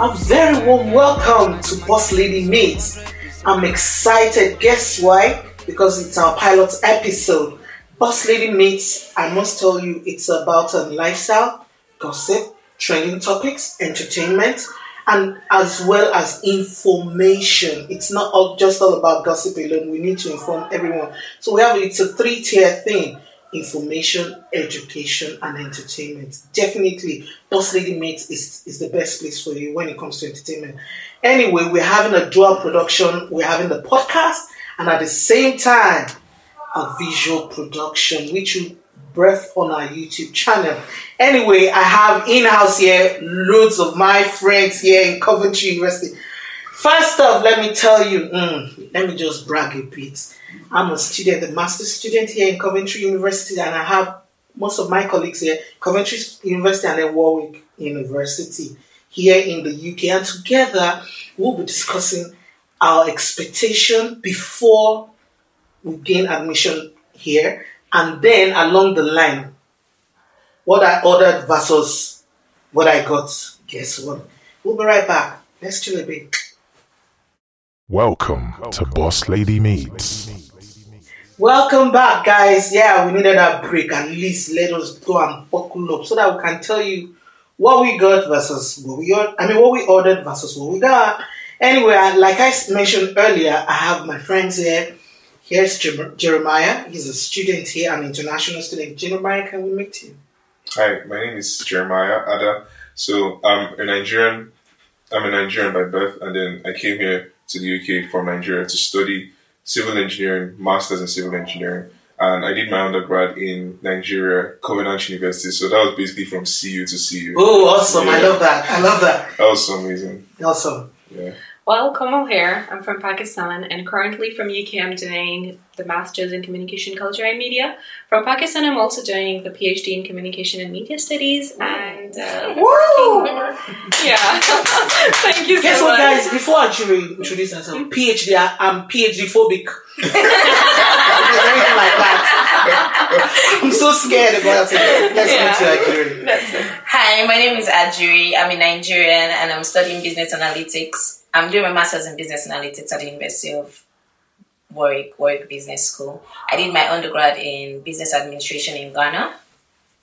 A very warm welcome to Boss Lady Meets. I'm excited. Guess why? Because it's our pilot episode. Boss Lady Meets, I must tell you, it's about a lifestyle, gossip, trending topics, entertainment, and as well as information. It's not all, just all about gossip alone. We need to inform everyone. So we have it's a three tier thing information, education, and entertainment. Definitely, Boss Lady Meets is, is the best place for you when it comes to entertainment. Anyway, we're having a dual production, we're having the podcast, and at the same time, a visual production, which you breath on our YouTube channel. Anyway, I have in-house here loads of my friends here in Coventry University. First off, let me tell you, mm, let me just brag a bit. I'm a student, a master's student here in Coventry University, and I have most of my colleagues here, Coventry University and then Warwick University here in the UK. And together, we'll be discussing our expectation before we gain admission here, and then along the line, what I ordered versus what I got. Guess what? We'll be right back. Let's chill a bit. Welcome to Boss Lady Meets. Welcome back, guys. Yeah, we needed a break. At least let us go and buckle up so that we can tell you what we got versus what we ordered. I mean, what we ordered versus what we got. Anyway, like I mentioned earlier, I have my friends here. Here's Jeremiah. He's a student here, an international student. Jeremiah, can we meet you? Hi, my name is Jeremiah Ada. So I'm a Nigerian. I'm a Nigerian by birth, and then I came here to the UK from Nigeria to study civil engineering, masters in civil engineering. And I did my undergrad in Nigeria, Covenant University. So that was basically from CU to CU. Oh, awesome. Yeah. I love that. I love that. That was so amazing. Awesome. Yeah. Well, Kamal here. I'm from Pakistan and currently from UK I'm doing the Masters in Communication, Culture and Media. From Pakistan I'm also doing the PhD in Communication and Media Studies and uh, Woo! yeah. Thank you Guess so what, much. guys? Before I actually introduce myself, PhD, I- I'm PhD phobic. Anything like that. I'm so scared about it. Let's Yeah. meet you, Ajiri. That's it. Hi, my name is Ajiri. I'm a Nigerian and I'm studying business analytics. I'm doing my master's in business analytics at the University of Warwick, Warwick Business School. I did my undergrad in business administration in Ghana.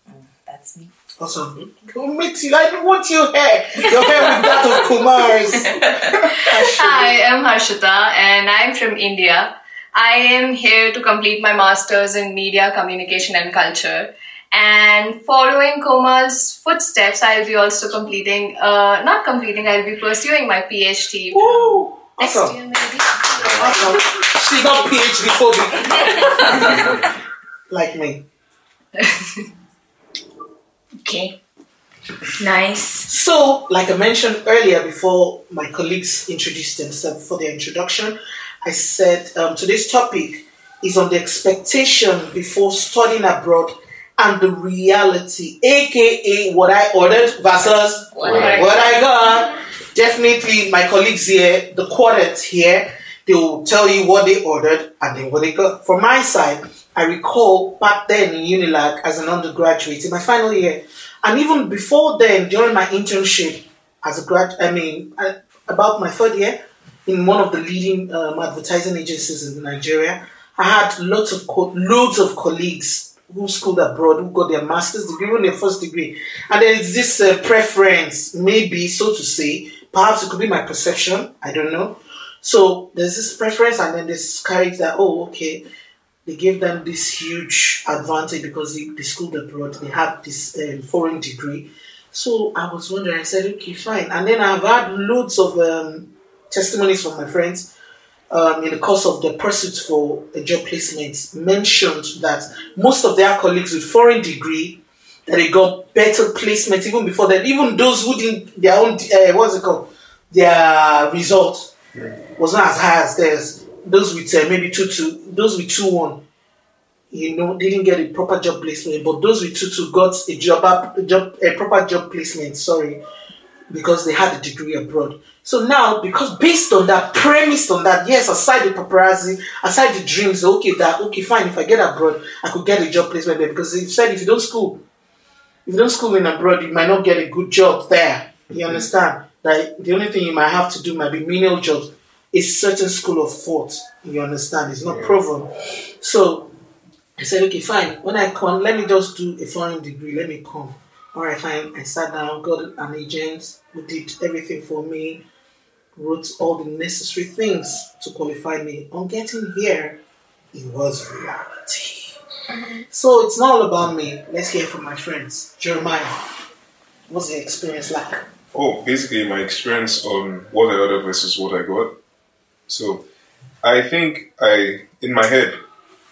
Mm, That's me. Awesome. We'll meet you. I want your hair. Your hair with that of Kumar's. Hi, I'm Harshita and I'm from India. I am here to complete my master's in media communication and culture. And following Komal's footsteps, I'll be also completing, uh, not completing, I'll be pursuing my PhD. Woo! Next Awesome. year, maybe. Awesome. She got PhD phobic. like me. Okay. Nice. So, like I mentioned earlier, before my colleagues introduced themselves for their introduction, I said um, today's topic is on the expectation before studying abroad and the reality, aka what I ordered versus What I what I got. Definitely, my colleagues here, the quartet here, they will tell you what they ordered and then what they got. From my side, I recall back then in Unilag as an undergraduate in my final year, and even before then, during my internship as a grad, I mean, uh, about my third year in one of the leading um, advertising agencies in Nigeria, I had lots of co- loads of colleagues who schooled abroad, who got their master's degree, even their first degree, and there is this uh, preference, maybe so to say, perhaps it could be my perception, I don't know. So there's this preference, and then this carries that, oh, okay, they gave them this huge advantage because they, they schooled abroad, they had this um, foreign degree. So I was wondering, I said, okay, fine. And then I've had loads of um, testimonies from my friends um, in the course of the pursuit for a job placement mentioned that most of their colleagues with foreign degree that they got better placement even before that. Even those who didn't their own uh, what's it called their result was not as high as theirs. Those with uh, maybe two two, those with two one, you know, didn't get a proper job placement. But those with two two got a job a job a proper job placement. Sorry, because they had a degree abroad. So now, because based on that, premised on that, yes, aside the paparazzi, aside the dreams, okay, that okay, fine. If I get abroad, I could get a job placement there because they said if you don't school, if you don't school in abroad, you might not get a good job there. You understand? that the only thing you might have to do might be menial jobs. It's certain school of thought. You understand? It's not proven. So I said, okay, fine. When I come, let me just do a foreign degree. Let me come. All right, fine. I sat down, got an agent who did everything for me, wrote all the necessary things to qualify me. On getting here, it was reality. So it's not all about me. Let's hear from my friends. Jeremiah, what's the experience like? Oh, basically my experience on what I ordered versus what I got. So I think I, in my head,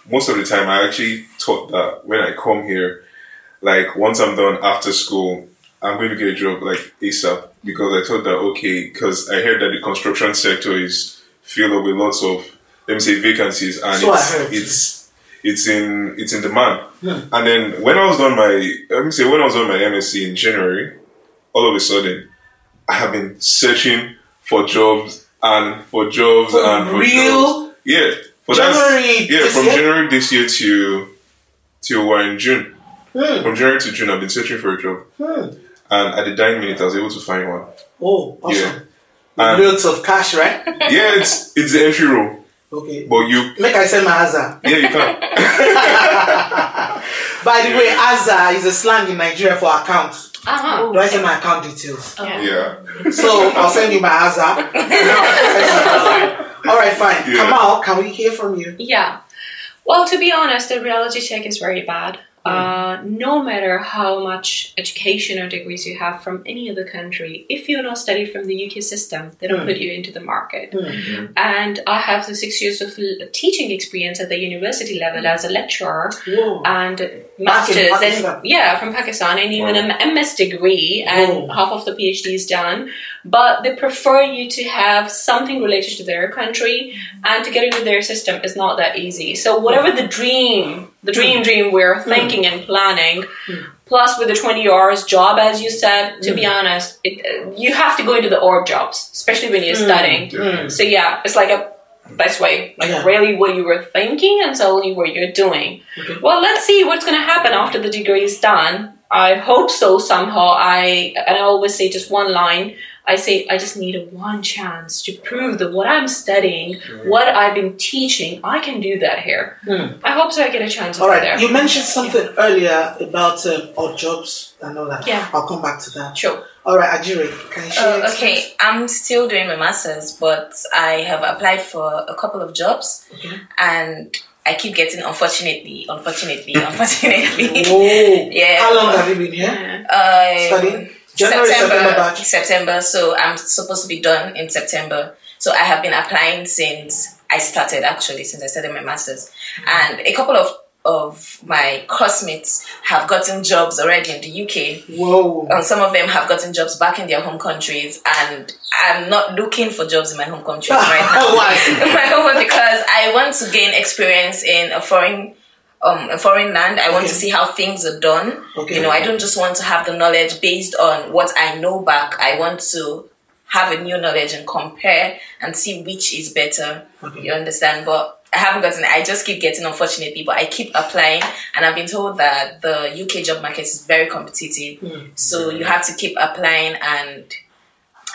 most of the time I actually thought that when I come here, like once I'm done after school, I'm going to get a job like ASAP because I thought that okay, because I heard that the construction sector is filled up with lots of let me say vacancies and So it's it's it's in it's in demand. And then when I was done my let me say when I was on my MSc in January, all of a sudden I have been searching for jobs and for jobs For and for real? jobs. Yeah. But January yeah, from year? January this year to till we're in June. Hmm. From January to June, I've been searching for a job, Hmm. And at the dying minute, I was able to find one. Oh, awesome. Yeah. With And- Loads of cash, right? Yeah, it's it's the entry role, Okay. but you Make I send my Azza. yeah you can By the way, Azza is a slang in Nigeria for account. Uh-huh. Do I send my account details? Yeah. yeah So I'll send you my Azza. No, I'll send you my Azza. All right, fine. Yeah. Kamal, can we hear from you? Yeah. Well, to be honest, the reality check is very bad. Uh, no matter how much education or degrees you have from any other country, if you're not studied from the UK system, they don't Hmm. put you into the market. Hmm. And I have the six years of teaching experience at the university level as a lecturer Whoa. and masters and yeah from pakistan and even Wow. an ms degree and Oh. half of the phd is done but they prefer you to have something related to their country and to get into their system is not that easy so whatever the dream the dream hmm. dream we're hmm. thinking and planning hmm. plus with the 20 hours job as you said to be honest it, uh, you have to go into the odd jobs especially when you're studying so yeah it's like a best way like Yeah. really what you were thinking and solely what you're doing Okay. well, let's see what's going to happen after the degree is done. I hope so somehow. I and I always say just one line. I say I just need a one chance to prove that what I'm studying, what I've been teaching, I can do that here. Hmm. I hope so. I get a chance All right. there. You mentioned something earlier about um, odd jobs and all that. Yeah. I'll come back to that. Sure. All right, Ajiri, can you share? Uh, okay, experience? I'm still doing my masters, but I have applied for a couple of jobs, Okay. and I keep getting unfortunately, unfortunately, unfortunately. Whoa. Yeah. How long have you been here? Uh, Studying? January, September batch. September. So I'm supposed to be done in September. So I have been applying since I started actually, since I started my masters. And a couple of, of my classmates have gotten jobs already in the UK. Whoa. And some of them have gotten jobs back in their home countries. And I'm not looking for jobs in my home country right now. Why? my home because I want to gain experience in a foreign um, a foreign land. I want Okay. to see how things are done. Okay. You know, I don't just want to have the knowledge based on what I know back. I want to have a new knowledge and compare and see which is better. Okay. You understand? But I haven't gotten it. I just keep getting unfortunately, but I keep applying and I've been told that the UK job market is very competitive. Hmm. So you have to keep applying and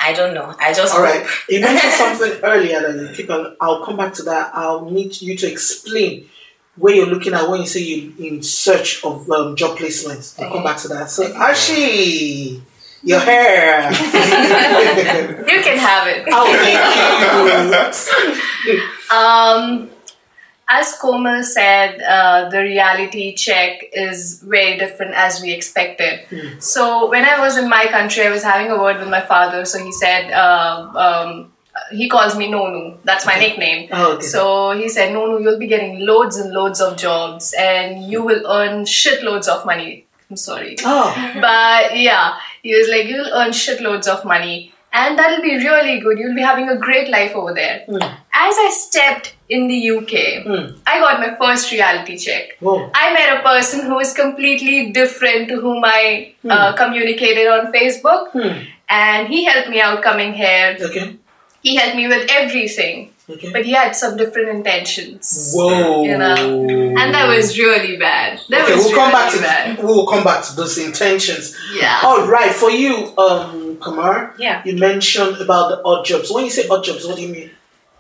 I don't know. I just All right. You mentioned something earlier that you keep on. I'll come back to that. I'll need you to explain where you're looking at when you say you're in search of um, job placements. I'll come back to that. So, Ashi, your hair. You can have it. oh, thank you. Um, as Komal said, uh, the reality check is very different as we expected. So when I was in my country, I was having a word with my father. So he said, uh, um, he calls me Nonu. That's my nickname. Oh, okay. So he said, Nonu, you'll be getting loads and loads of jobs, and you will earn shitloads of money. I'm sorry. Oh, But yeah, he was like, you'll earn shitloads of money and that'll be really good. You'll be having a great life over there. As I stepped in the UK, Mm. I got my first reality check. whoa. I met a person who is completely different to whom I uh, communicated on Facebook, Hmm. and he helped me out coming here. Okay. He helped me with everything, Okay. but he had some different intentions. Whoa. You know, And that was really bad. That Okay, was we'll come back really to bad. we'll come back to those intentions. Yeah. All right, for you, um, Kamar. Yeah. You mentioned about the odd jobs. When you say odd jobs, what do you mean?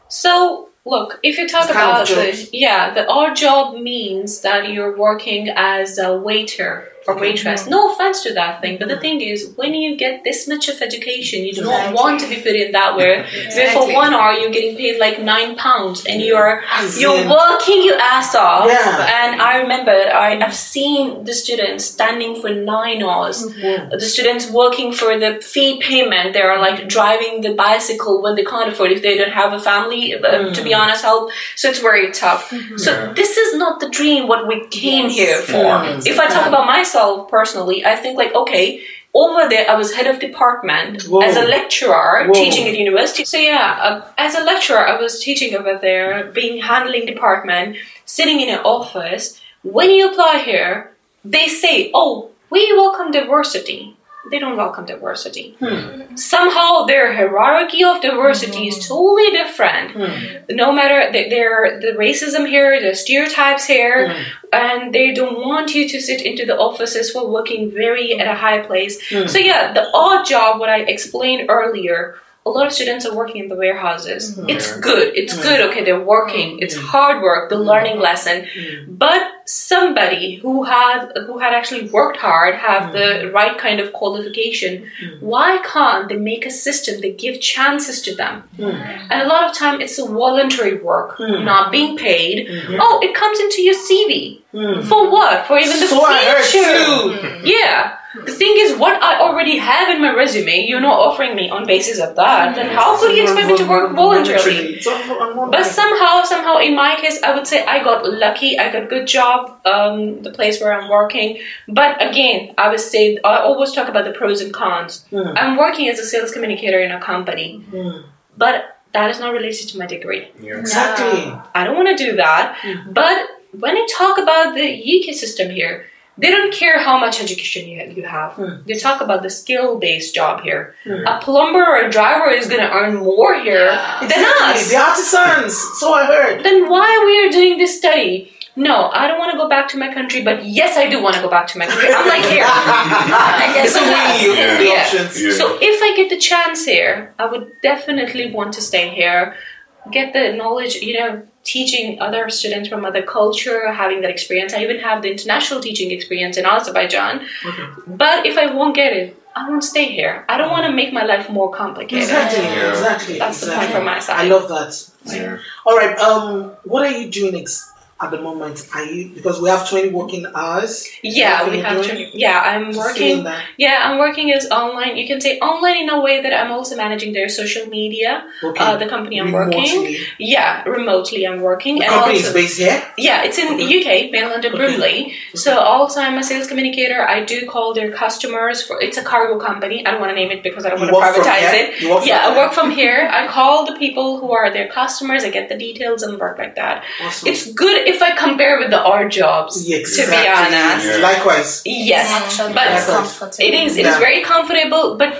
So, look, if you talk It's about the yeah, the odd job means that you're working as a waiter or waitress. No offense to that thing, but the thing is, when you get this much of education, you do not want to be put in that way. Where for one hour you're getting paid like nine pounds, and you're you're working your ass off. Yeah. And I remember I, I've seen the students standing for nine hours. The students working for the fee payment. They're like driving the bicycle when they can't afford if they don't have a family. Uh, To be honest, help. So it's very tough. So this is not the dream. What we came here for. Mm. If I talk about myself personally, I think like okay. Over there, I was head of department Whoa. as a lecturer Whoa. teaching at university. So yeah, uh, as a lecturer, I was teaching over there, being handling department, sitting in an office. When you apply here, they say, "Oh, we welcome diversity." They don't welcome diversity. Hmm. Somehow their hierarchy of diversity is hmm. totally different. Hmm. No matter the, their the racism here, the stereotypes here, and they don't want you to sit into the offices for working very at a high place. So yeah, the odd job, what I explained earlier, a lot of students are working in the warehouses. It's good. It's good. Okay, they're working. It's hard work, the learning lesson. But somebody who had who had actually worked hard, have the right kind of qualification, why can't they make a system that give chances to them? And a lot of time it's a voluntary work, not being paid. Oh, it comes into your CV. For what? For even the So future. Yeah. The thing is, what I already have in my resume, you're not offering me on basis of that. Then how could you expect me to work voluntarily? So, I'm wondering- But somehow, somehow, in my case, I would say I got lucky. I got good job, um, the place where I'm working. But again, I would say I always talk about the pros and cons. I'm working as a sales communicator in a company, but that is not related to my degree. Yeah. exactly. I don't want to do that. But when I talk about the UK system here, they don't care how much education you, you have. Hmm. They talk about the skill based job here. Hmm. A plumber or a driver is going to earn more here Yeah. than us. The artisans. So I heard. Then why we are doing this study? No, I don't want to go back to my country, but yes, I do want to go back to my country. I'm like here. I guess It's a I'm. You have the Yeah. options. Yeah. So if I get the chance here, I would definitely want to stay here, get the knowledge, you know, teaching other students from other culture, having that experience. I even have the international teaching experience in Azerbaijan. But if I won't get it, I won't stay here. I don't want to make my life more complicated. Exactly. Yeah. Exactly. That's the point exactly. from my side. I love that. Yeah. All right. Um, what are you doing ex- at the moment? Are you because we have twenty working hours? Yeah, we have to. Yeah, I'm working. Yeah, I'm working as online. You can say online in a way that I'm also managing their social media. Okay. Uh, the company I'm working. Yeah, remotely I'm working. The and company also, is based here. Yeah, it's in the UK, mainland of Brunley. So also I'm a sales communicator. I do call their customers for it's a cargo company. I don't want to name it because I don't want to privatize it. Yeah, I work from here. I call the people who are their customers. I get the details and work like that. Awesome. It's good if I compare with the art jobs. Yeah, To be honest. Yeah. Likewise. Yes, Actually, but it is. It is Yeah. very comfortable. But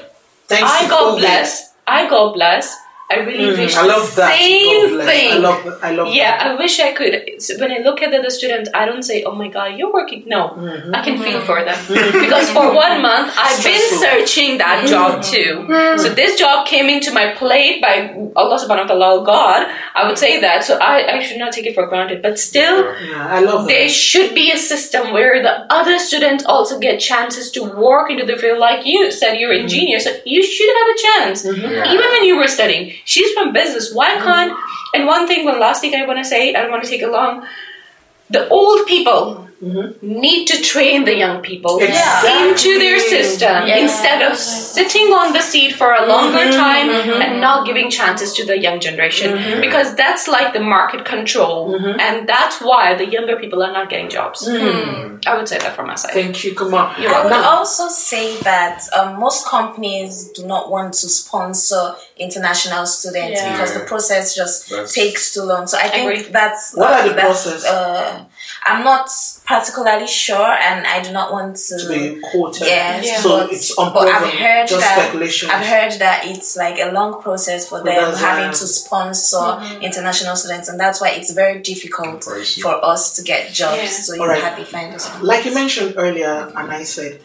Thanks I to God COVID. bless. I God bless. I really Mm, wish I the that. same God thing. I love. I love. Yeah, that. I wish I could. So when I look at the other students, I don't say, "Oh my God, you're working." No, Mm-hmm. I can feel for them because for one month I've been searching that job too. Mm-hmm. So this job came into my plate by Allah Subhanahu wa Taala, God. I would say that. So I, I should not take it for granted, but still. Yeah, I love There that. should be a system where the other students also get chances to work into the field. Like you said, you're Mm-hmm. engineer, so you should have a chance. Even when you were studying, she's from business. Why can't? And one thing, one last thing I want to say, I don't want to take it long. The old people need to train the young people Mm-hmm. Exactly. into their system Yeah. instead of sitting on the seat for a longer Mm-hmm. time and not giving chances to the young generation because that's like the market control Mm-hmm. and that's why the younger people are not getting jobs i would say that from my side Thank you. Come on. I would also say that um, most companies do not want to sponsor international students Yeah. because the process just That's- takes too long. So I think Agree. that's What are the that's, process? Uh, I'm not particularly sure, and I do not want to. to be quoted. Yes, Yeah. So but, it's but. I've heard just that speculation. I've heard that it's like a long process for them that's, having to sponsor international students, and that's why it's very difficult for us to get jobs. Yeah. So you Alright. hardly find us. like you mentioned earlier, and I said,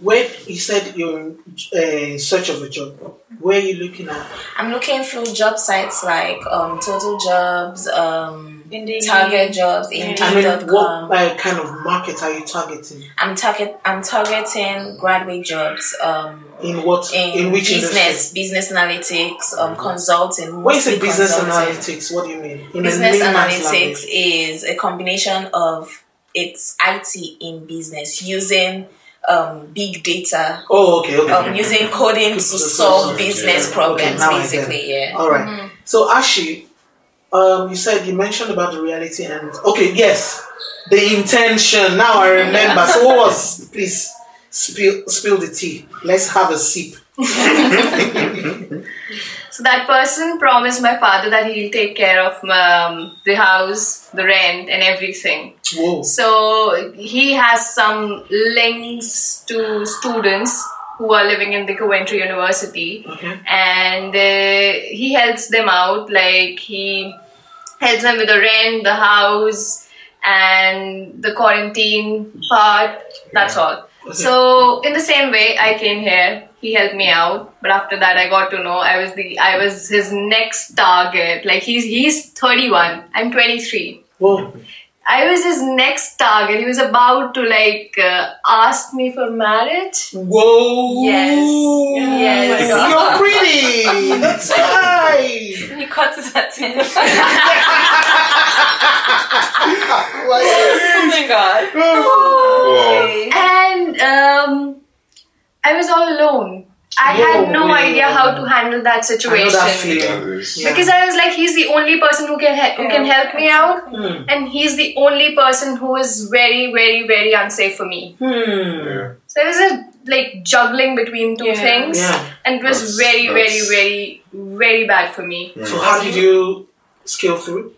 When you said you're in, uh, in search of a job, where are you looking at? I'm looking through job sites like um, Total Jobs, um, Indeed. Target Jobs, I mean, what uh, kind of market are you targeting? I'm target I'm targeting graduate jobs um, In what? in, In, which business, industry? business analytics, um, consulting. When you say mostly business consulting. analytics, what do you mean? In Business analytics language. is a combination of it's IT in business using um, big data, Oh, okay, okay. um, using coding to solve business yeah. problems, Okay, now I get basically. Yeah. All right. So Ashi, um, you said you mentioned about the reality and okay, yes, the intention. Now I remember. So what was? Please spill spill the tea. Let's have a sip. So that person promised my father that he'll take care of um, the house, the rent, and everything. Whoa. So he has some links to students who are living in the Coventry University, Okay. and uh, he helps them out. Like he helps them with the rent, the house, and the quarantine part. That's all. So in the same way, I came here. He helped me out, but after that, I got to know I was the I was his next target. Like he's he's 31. I'm 23. Whoa. I was his next target. He was about to like uh, ask me for marriage. Whoa. Yes. Yes. You're pretty. That's right. He cuts his at Oh my god. Whoa. And um, I was all alone. I had no Whoa. idea how to handle that I know situation. that feeling. Yeah. Because I was like, he's the only person who can he- who can help me out, Hmm. and he's the only person who is very, very, very unsafe for me. Hmm. Yeah. So it was a like juggling between two Yeah. things, Yeah. and it was That's- very, very, that's- very, very bad for me. So how did you scale through?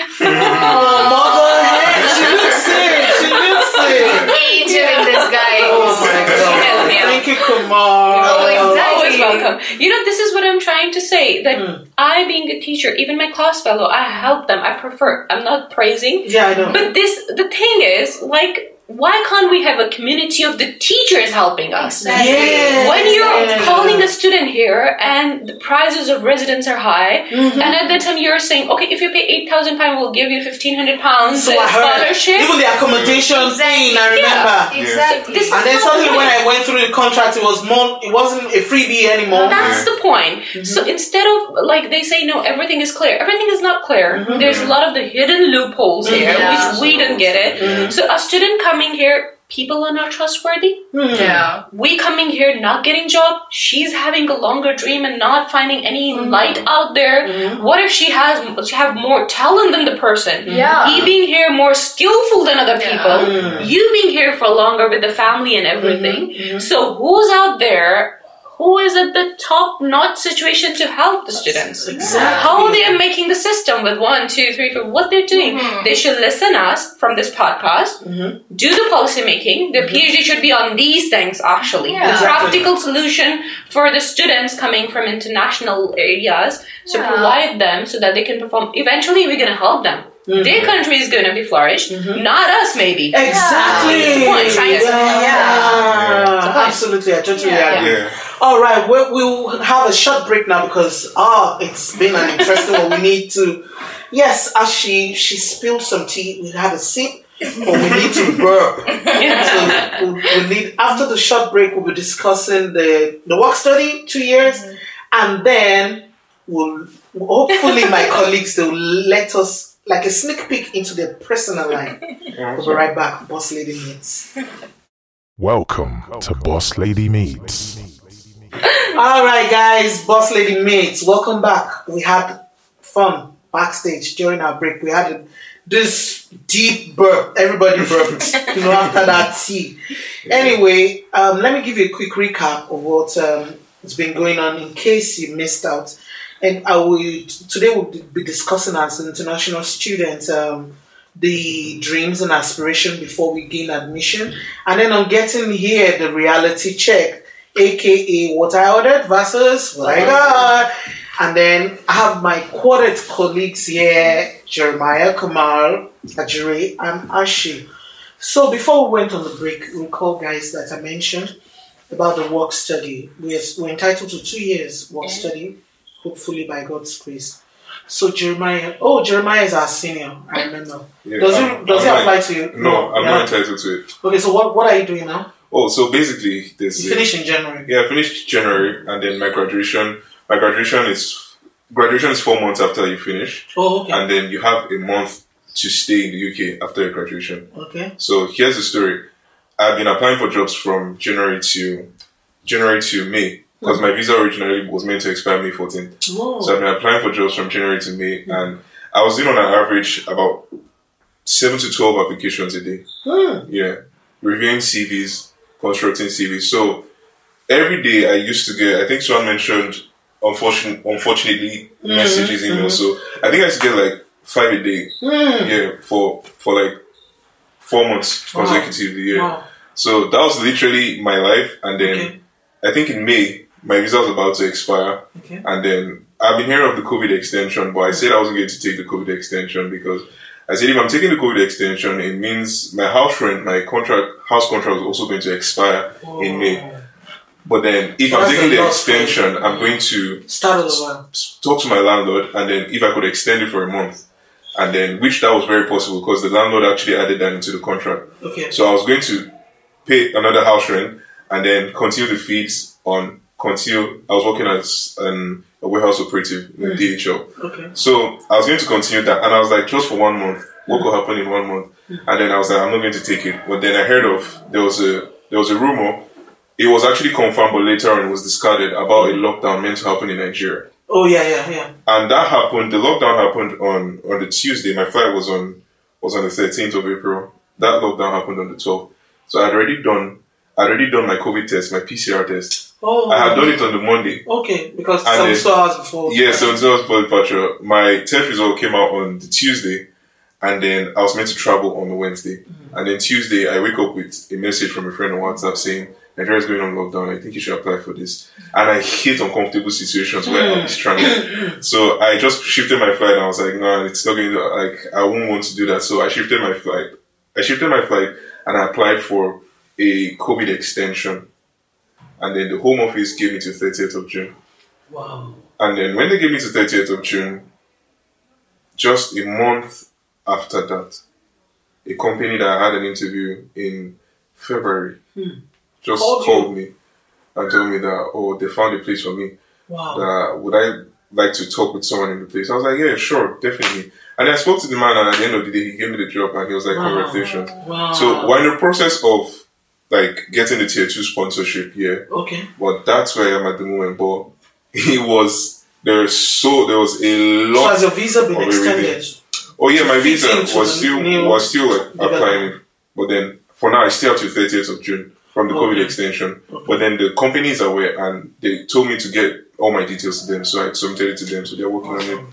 oh, mother head. She looks it. She looks it. Angel in disguise. Oh my god. Thank you, Kumar. Oh, exactly. Always welcome. You know, this is what I'm trying to say. That hmm. I, being a teacher, even my class fellow, I help them. I prefer. I'm not praising. Yeah, I know. But this, the thing is, like, why can't we have a community of the teachers helping us? Yeah. When you're Yeah. calling a student here and the prices of residents are high, Mm-hmm. and at that time you're saying, okay, if you pay 8,000 pounds, we'll give you 1,500 pounds So I heard scholarship. even the accommodation thing. I remember. Exactly. This And then the suddenly, when. I went through the contract, it was more. It wasn't a freebie anymore. That's the point. Mm-hmm. So instead of like they say, no, everything is clear. Everything is not clear. Mm-hmm. There's a lot of the hidden loopholes here, Yeah. which we don't get it. Mm-hmm. So a student coming here, people are not trustworthy. Yeah. We coming here not getting job. She's having a longer dream and not finding any Mm-hmm. light out there. What if she has she have more talent than the person? Yeah. He being here more skillful than other Yeah. people. Mm. You being here for longer with the family and everything. Mm-hmm. So who's out there? Who is at the top notch situation to help the students? Exactly. How they are making the system with one, two, three, four, what they're doing. Mm-hmm. They should listen us from this podcast, do the policy making. Their PhD should be on these things actually. Yeah. The Exactly. practical solution for the students coming from international areas. So Yeah. provide them so that they can perform. Eventually we're gonna help them. Mm-hmm. Their country is gonna be flourished, not us maybe. Exactly. That's the point, trying to- Yeah. Absolutely. I totally Yeah. agree. Yeah. All right, we, we'll have a short break now because ah, it's been an interesting one. We need to, yes, as she she spilled some tea, we had a sip, but we need to burp. So we'll, we'll need after the short break, we'll be discussing the the work study two years, and then we'll hopefully my colleagues they'll let us like a sneak peek into their personal life. We'll be right back, boss lady meets. Welcome to Boss Lady Meets. All right, guys, boss lady meets, welcome back. We had fun backstage during our break. We had this deep burp. Everybody burped, you know, after that tea. Anyway, um, let me give you a quick recap of what um, has been going on in case you missed out. And I will today we'll be discussing as international students um, the dreams and aspiration before we gain admission, and then on getting here the reality check aka what I ordered versus what I uh-huh. got. And then I have my quartet colleagues here, Jeremiah, Kamal, Ajiri, and Ashi. So before we went on the break, recall guys that I mentioned about the work study. We're, we're entitled to two years work Yeah. study, hopefully by God's grace. So Jeremiah, oh Jeremiah is our senior. I remember. Yeah, does I'm- it does I'm it not- apply to you? No, I'm Yeah. not entitled to it. Okay, so what what are you doing now? Oh, so basically, there's You finished in January. Yeah, I finished January, and then my graduation. My graduation is graduation is four months after you finish, Oh, okay. and then you have a month to stay in the UK after your graduation. Okay. So here's the story. I've been applying for jobs from January to January to May because my visa originally was meant to expire May 14th. Oh. So I've been applying for jobs from January to May, and I was doing on an average about seven to twelve applications a day. Hmm. Yeah, reviewing CVs, constructing CVs. So every day I used to get. I think someone mentioned, unfortunately, unfortunately, messages, emails. So I think I used to get like five a day. Hmm. Yeah, for for like four months Wow. consecutively. Yeah. Wow. So that was literally my life, and then Okay. I think in May my visa was about to expire, Okay. and then I've been hearing of the COVID extension, but I said I wasn't going to take the COVID extension because I said if I'm taking the COVID extension, it means my house rent, my contract, house contract is also going to expire in May. But then if I'm taking the loss for you. extension, I'm going to Start the talk to my landlord and then if I could extend it for a month. And then, which that was very possible because the landlord actually added that into the contract. Okay. So I was going to pay another house rent and then continue the fees on continue. I was working as an, a warehouse operative in the hmm. DHL. Okay. So I was going to continue that, and I was like, just for one month, what hmm. could happen in one month? Hmm. And then I was like, I'm not going to take it. But then I heard of there was a there was a rumor. It was actually confirmed, but later on it was discarded about a lockdown meant to happen in Nigeria. Oh yeah, yeah, yeah. And that happened. The lockdown happened on on the Tuesday. My flight was on was on the 13th of April. That lockdown happened on the 12th. So I'd already done I'd already done my COVID test, my PCR test. Oh. I had done it on the Monday. Okay, because And some then- hours before. Yeah, so it was for departure. My test result came out on the Tuesday, and then I was meant to travel on the Wednesday. Mm-hmm. And then Tuesday, I wake up with a message from a friend on WhatsApp saying, Nigeria's going on lockdown. I think you should apply for this. And I hate uncomfortable situations where I'm mm. stranded. so I just shifted my flight and I was like, no, it's not going to, like, I won't want to do that. So I shifted my flight. I shifted my flight and I applied for a COVID extension. And then the Home Office gave me to 30th of June. Wow. And then when they gave me to 30th of June, just a month after that, a company that I had an interview in February hmm. just Called called, me and told me that, oh, they found a place for me. Wow. That would I like to talk with someone in the place? I was like, yeah, sure, definitely. And I spoke to the man, and at the end of the day, he gave me the job, and he was like, Wow. congratulations. Wow. So we're in the process of like getting the tier two sponsorship here. Okay. But that's where I am at the moment. But it was there so there was a So lot. has your visa been extended? oh yeah, my visa was still was still applying. But then for now, I still have to thirtieth of June from the COVID Okay. extension. But then the companies are aware and they told me to get all my details to them, so I submitted it to them. So they're working on it.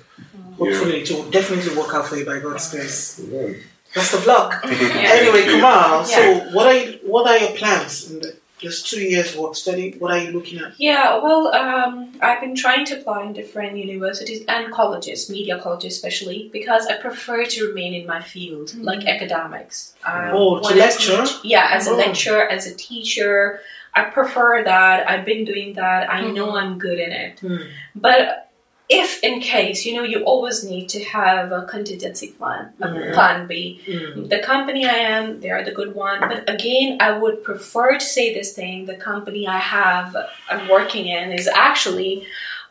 Hopefully, it will definitely work out for you by God's grace. Yeah. Best of luck. Anyway, Thank you. So, what are you, what are your plans in the just two years work study? What are you looking at? Yeah, well, um, I've been trying to apply in different universities and colleges, media colleges especially, because I prefer to remain in my field, like academics. I Oh, to lecture? teach- yeah, as a Oh. lecturer, as a teacher. I prefer that. I've been doing that. I know I'm good in it. Hmm. But if in case, you know, you always need to have a contingency plan, a Mhm. plan B. Mm. The company I am, they are the good one. But again, I would prefer to say this thing the company I have, I'm working in, is actually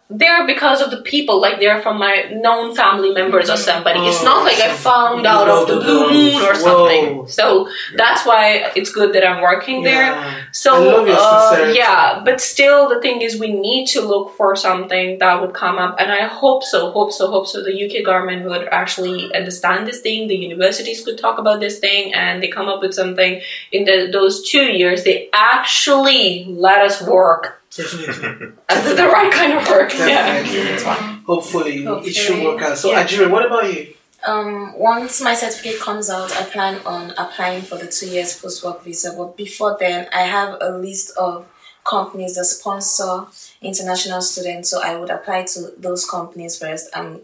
there because of the people, like they're from my known family members or somebody. it's not like I found out of the blue moon or Whoa. something. So that's why it's good that I'm working there. So I love your uh, yeah, but still, the thing is, we need to look for something that would come up, and I hope so, hope so, hope so. The UK government would actually understand this thing. The universities could talk about this thing, and they come up with something. In the, those two years, they actually let us work, the, the right kind of work. Yeah. Definitely. Hopefully, it should work out. So, Yeah. Ajiri, what about you? Um, once my certificate comes out, I plan on applying for the two years post work visa. But before then, I have a list of companies that sponsor international students. So I would apply to those companies first. I'm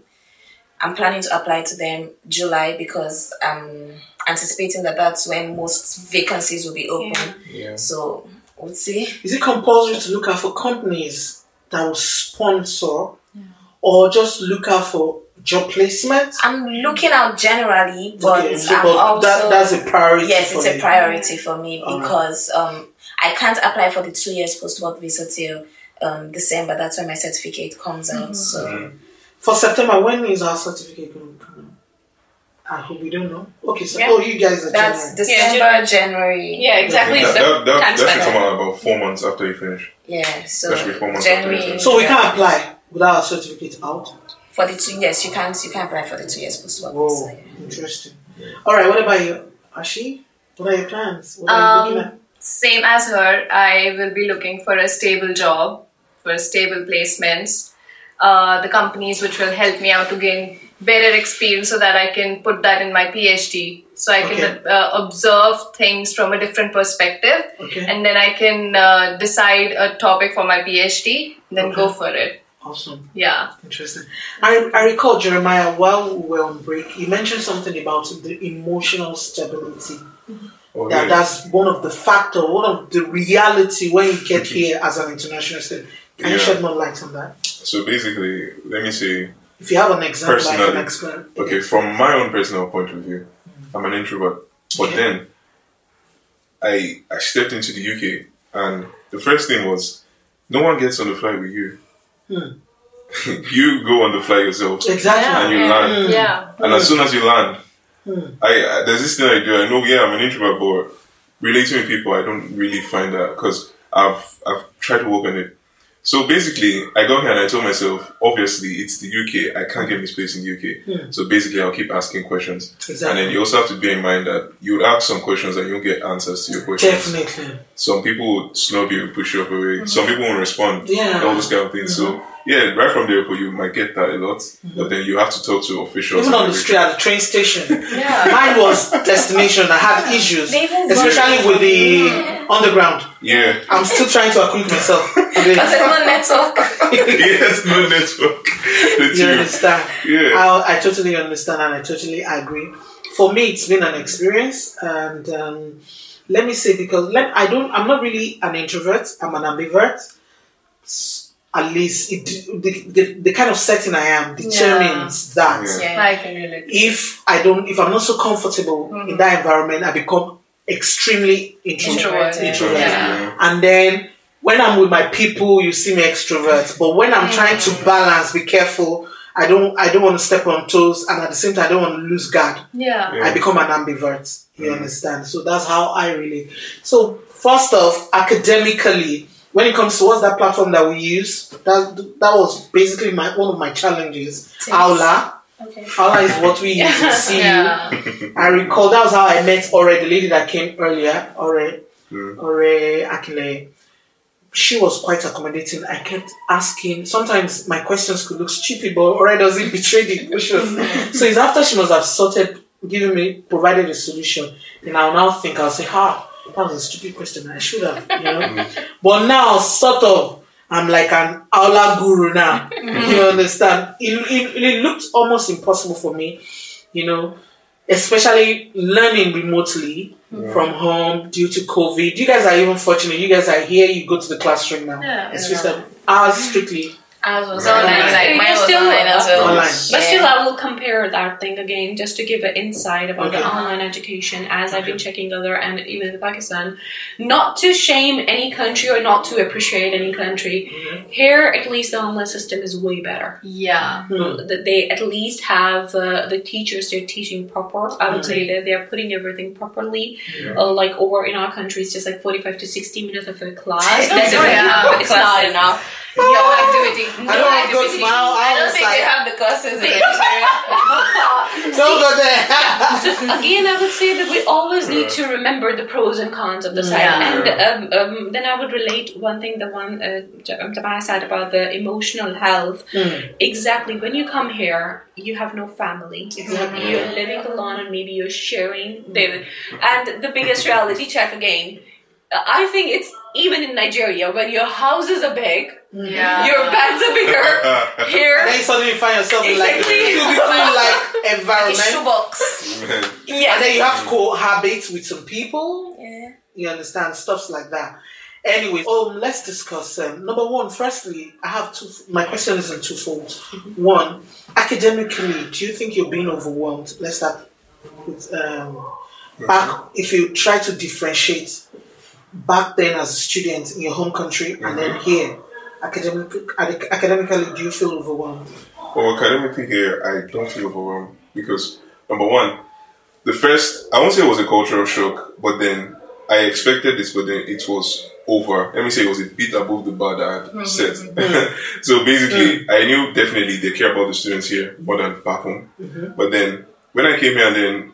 I'm planning to apply to them July because um anticipating that that's when most vacancies will be open. Yeah. So we'll see. Is it compulsory to look out for companies that will sponsor or just look out for job placement? I'm looking out generally, but Okay, so but also that, that's a priority. yes, it's a priority for me Alright. because um, I can't apply for the two years post work visa till um, December. That's when my certificate comes Mm-hmm. out. So For September, when is our certificate going to come? I hope we don't know. Okay, so Yeah. oh, you guys are that's January. December, January. Yeah, exactly. That, So that, that, time that should come out about four months after you finish. Yeah, so That should be four months after January. you So we yeah. can't apply without our certificate out. for the two years. You can't you can't apply for the two years post work Whoa, visa. yeah. interesting. All right, what about you, Ashi? What are your plans? What are you looking Um, same as her, I will be looking for a stable job, for stable placements. Uh, the companies which will help me out to gain better experience so that I can put that in my PhD. So I can Okay. uh, observe things from a different perspective? Okay, and then I can uh, decide a topic for my PhD and then go for it. awesome. Yeah. Interesting. I, I recall Jeremiah while we were on break, you mentioned something about the emotional stability. Oh, That yeah. that's one of the factor, one of the reality when you get here as an international student. Can you Yeah. shed more light on that? So basically, let me say, If you have an example, I can Personally, explain. okay, from my own personal point of view, I'm an introvert. But Okay. then, I I stepped into the UK, and the first thing was, no one gets on the flight with you. Hmm. you go on the flight yourself, Exactly. and you yeah. land. Yeah. And as soon as you land, Hmm. I, I there's this thing I do. I know, yeah, I'm an introvert, but relating with people, I don't really find that because I've I've tried to work on it. So basically, I got here and I told myself, obviously, it's the UK. I can't get this hmm. place in the UK. Hmm. So basically, I'll keep asking questions. Exactly. And then you also have to bear in mind that you'll ask some questions and you'll get answers to your questions. Definitely. Some people would snub you, and push you up away. Mm-hmm. Some people won't respond. Yeah. All those kind of things. So mm-hmm. Yeah, right from the airport, you might get that a lot. But then you have to talk to officials. Even and on the street at the train station. Yeah. Mine was destination. I had issues, especially with the underground. Yeah. I'm still trying to acquaint myself. with it. Because there's no network. yes, no network. The You two. understand? Yeah. I, I totally understand and I totally agree. For me, it's been an experience, and um, let me say because let, I don't, I'm not really an introvert. I'm an ambivert. S- At least it, the, the, the kind of setting I am determines that. Yeah. Yeah. I can relate. If I don't, if I'm not so comfortable in mm-hmm. that environment, I become extremely introvert. Introverted. introvert. Yeah. And then when I'm with my people, you see me extrovert. But when I'm mm. trying to balance, be careful. I don't I don't want to step on toes, and at the same time, I don't want to lose guard. Yeah. Yeah. I become an ambivert. You mm. understand? So that's how I really. So first off, academically, when it comes to what's that platform that we use, that that was basically my one of my challenges. Aula. Okay. Aula is what we use in CU. Yeah. I recall that was how I met Ore, the lady that came earlier, Ore, Mm. Ore Akile. She was quite accommodating. I kept asking. Sometimes my questions could look stupid, but Ore doesn't betray the questions. so it's after she must have sorted, giving me, provided a solution. Then I'll now think, I'll say, ha, that was a stupid question. I should have, you know. but now, sort of, I'm like an aula guru now. Mm-hmm. you understand? It, it, it looked almost impossible for me, you know, especially learning remotely from home due to COVID. You guys are even fortunate. You guys are here. You go to the classroom now. Yeah. It's just that ours strictly Ours was Right. online. Online. Like You mine was still- online as well. Online. But Yeah. still, I will compare that thing again just to give an insight about the online education as I've been checking other and even in Pakistan. Not to shame any country or not to appreciate any country. Here, at least the online system is way better. Yeah. That they at least have uh, the teachers they're teaching proper. I would say that they're putting everything properly. Uh, like over in our country, it's just like forty-five to sixty minutes of a class. That's Oh, yeah. have It's not enough. No activity. I don't want to go to my own I don't house. think they have the classes in Nigeria. don't go there. Again, I would say that we always need to remember the pros and cons of the site. Yeah. And um, um, then I would relate one thing, the one uh, J- um, said about the emotional health. Mm. Exactly. When you come here, you have no family. Exactly. You're living alone, and maybe you're sharing. The, and the biggest reality check again. I think it's even in Nigeria, when your houses are big, Yeah. your beds are bigger. And Here, then you suddenly find yourself in like Exactly. cubicle like A environment. shoebox. yes. And then you have to cohabit with some people. Yeah. You understand? Stuffs like that. Anyway, um, let's discuss. Um, number one, firstly, I have two. My question is in twofold. One, academically, do you think you're being overwhelmed? Let's start with um, back. If you try to differentiate back then as a student in your home country and then mm-hmm. here, academic, acad- academically, do you feel overwhelmed? Well, academically here, I don't feel overwhelmed because number one, the first I won't say it was a cultural shock, but then I expected this, but then it was over. Let me say it was a bit above the bar that I had mm-hmm. set. Mm-hmm. so basically, mm. I knew definitely they care about the students here more than back home. But then when I came here and then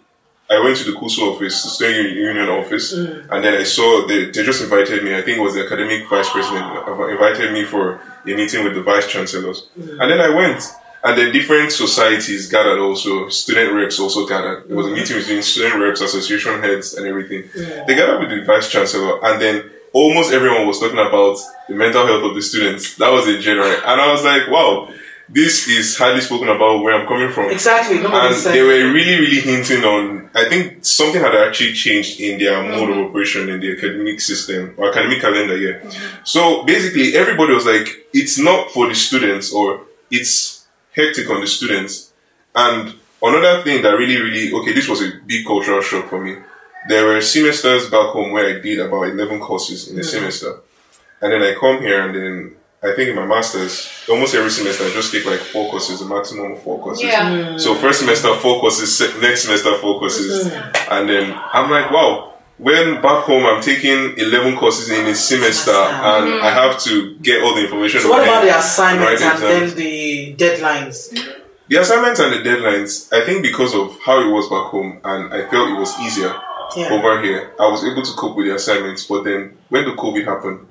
I went to the CUSU office, the student union office, mm. and then I saw they, they just invited me. I think it was the academic vice president uh, invited me for a meeting with the vice chancellors, mm. and then I went. And then different societies gathered also, student reps also gathered. There was a mm. meeting between student reps, association heads, and everything. They gathered with the vice chancellor, and then almost everyone was talking about the mental health of the students. That was in general. And I was like, wow, this is hardly spoken about where I'm coming from. Exactly. Nobody And they were really, really hinting on. I think something had actually changed in their mode of operation in the academic system or academic calendar. Yeah. So basically, everybody was like, "It's not for the students, or it's hectic on the students." And another thing that really, really okay, this was a big cultural shock for me. There were semesters back home where I did about eleven courses in a semester, and then I come here and then. I think in my masters, almost every semester I just take like four courses, a maximum of four courses. Yeah. So first semester four courses, next semester four courses, mm-hmm. and then I'm like, wow. When back home I'm taking eleven courses in a semester, and mm-hmm. I have to get all the information. So what about the assignments write and then the deadlines? The assignments and the deadlines, I think because of how it was back home, and I felt it was easier Yeah. over here, I was able to cope with the assignments. But then when the COVID happened,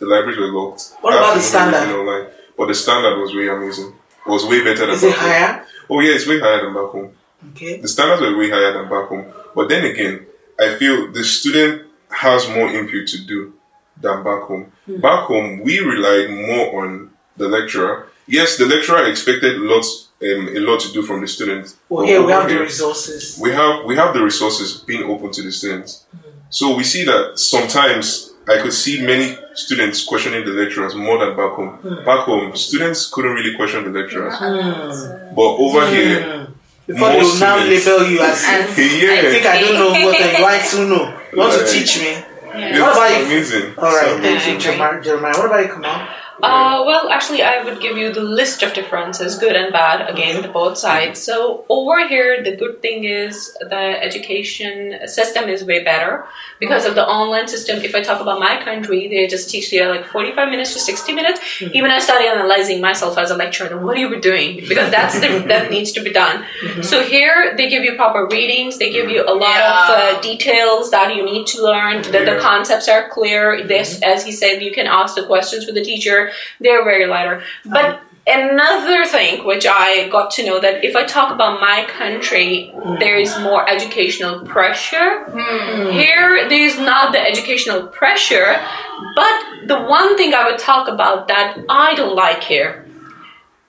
the libraries were locked. What about the standard? Online. But the standard was way amazing. It was way better than Is it back home. higher? Oh yeah, it's way higher than back home. Okay. The standards were way higher than back home. But then again, I feel the student has more input to do than back home. Hmm. Back home, we relied more on the lecturer. Yes, the lecturer expected lots, um, a lot to do from the students. Well, here we have the resources. we have we have the resources being open to the students. So we see that sometimes I could see many students questioning the lecturers more than back home. Hmm. Back home, students couldn't really question the lecturers, hmm. but over hmm. here, Before they will now label you as yeah, I think I don't know what I want to know. You want to teach me? it's What about you? amazing. All right, thank you. Jeremiah. Jeremiah. What about you, Kamal? Uh, well, actually, I would give you the list of differences, good and bad, again, the both sides. So, over here, the good thing is the education system is way better because of the online system. If I talk about my country, they just teach you like 45 minutes to 60 minutes. Even I started analyzing myself as a lecturer, then what are you doing? Because that's the, that needs to be done. So, here, they give you proper readings, they give you a lot of uh, details that you need to learn, that the concepts are clear. This, as he said, you can ask the questions with the teacher. They're very lighter. But um, another thing which I got to know that if I talk about my country, mm. there is more educational pressure. Mm. Here, there is not the educational pressure. But the one thing I would talk about that I don't like here.